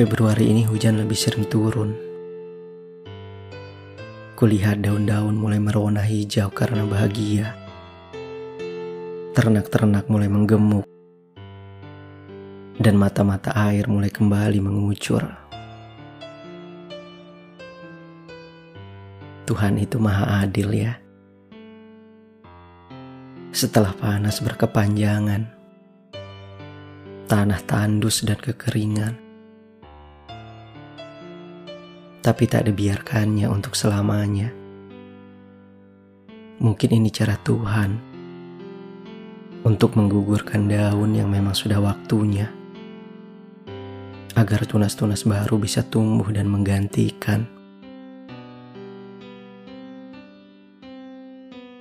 Februari ini hujan lebih sering turun. Kulihat daun-daun mulai merona hijau karena bahagia. Ternak-ternak mulai menggemuk. Dan mata-mata air mulai kembali mengucur. Tuhan itu maha adil ya. Setelah panas berkepanjangan, tanah tandus dan kekeringan, tapi tak dibiarkannya untuk selamanya. Mungkin ini cara Tuhan untuk menggugurkan daun yang memang sudah waktunya, agar tunas-tunas baru bisa tumbuh dan menggantikan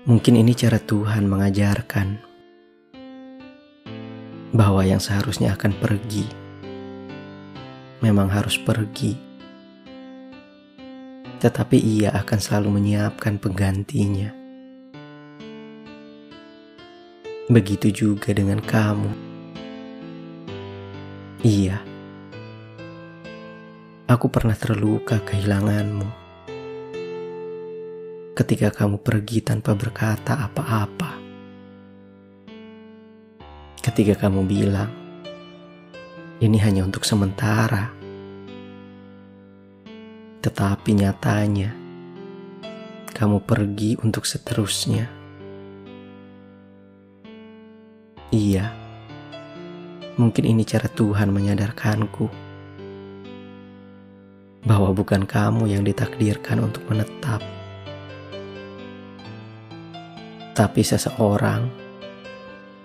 Mungkin ini cara Tuhan mengajarkan bahwa yang seharusnya akan pergi memang harus pergi, tetapi Ia akan selalu menyiapkan penggantinya. Begitu juga dengan kamu. Iya, aku pernah terluka kehilanganmu ketika kamu pergi tanpa berkata apa-apa. Ketika kamu bilang, ini hanya untuk sementara. Tetapi nyatanya, kamu pergi untuk seterusnya. Iya, mungkin ini cara Tuhan menyadarkanku bahwa bukan kamu yang ditakdirkan untuk menetap tapi seseorang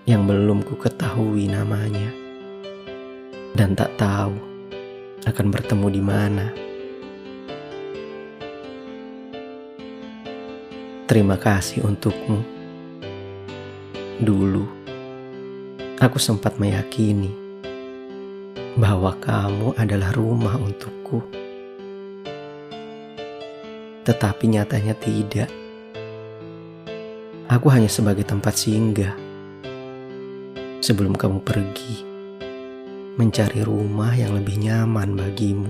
yang belum ku ketahui namanya dan tak tahu akan bertemu di mana. Terima kasih untukmu. Dulu, aku sempat meyakini bahwa kamu adalah rumah untukku. Tetapi nyatanya tidak. Aku hanya sebagai tempat singgah. Sebelum kamu pergi, mencari rumah yang lebih nyaman bagimu.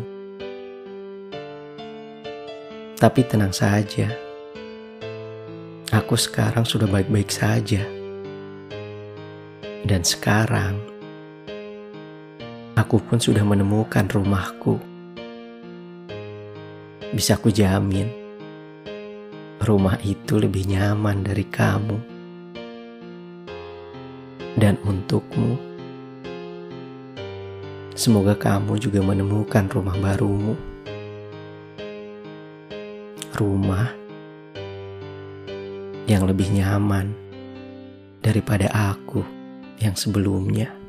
Tapi tenang saja, aku sekarang sudah baik-baik saja. Dan sekarang, aku pun sudah menemukan rumahku. Bisa ku jamin rumah itu lebih nyaman dari kamu. Dan untukmu, semoga kamu juga menemukan rumah barumu. Rumah yang lebih nyaman daripada aku yang sebelumnya.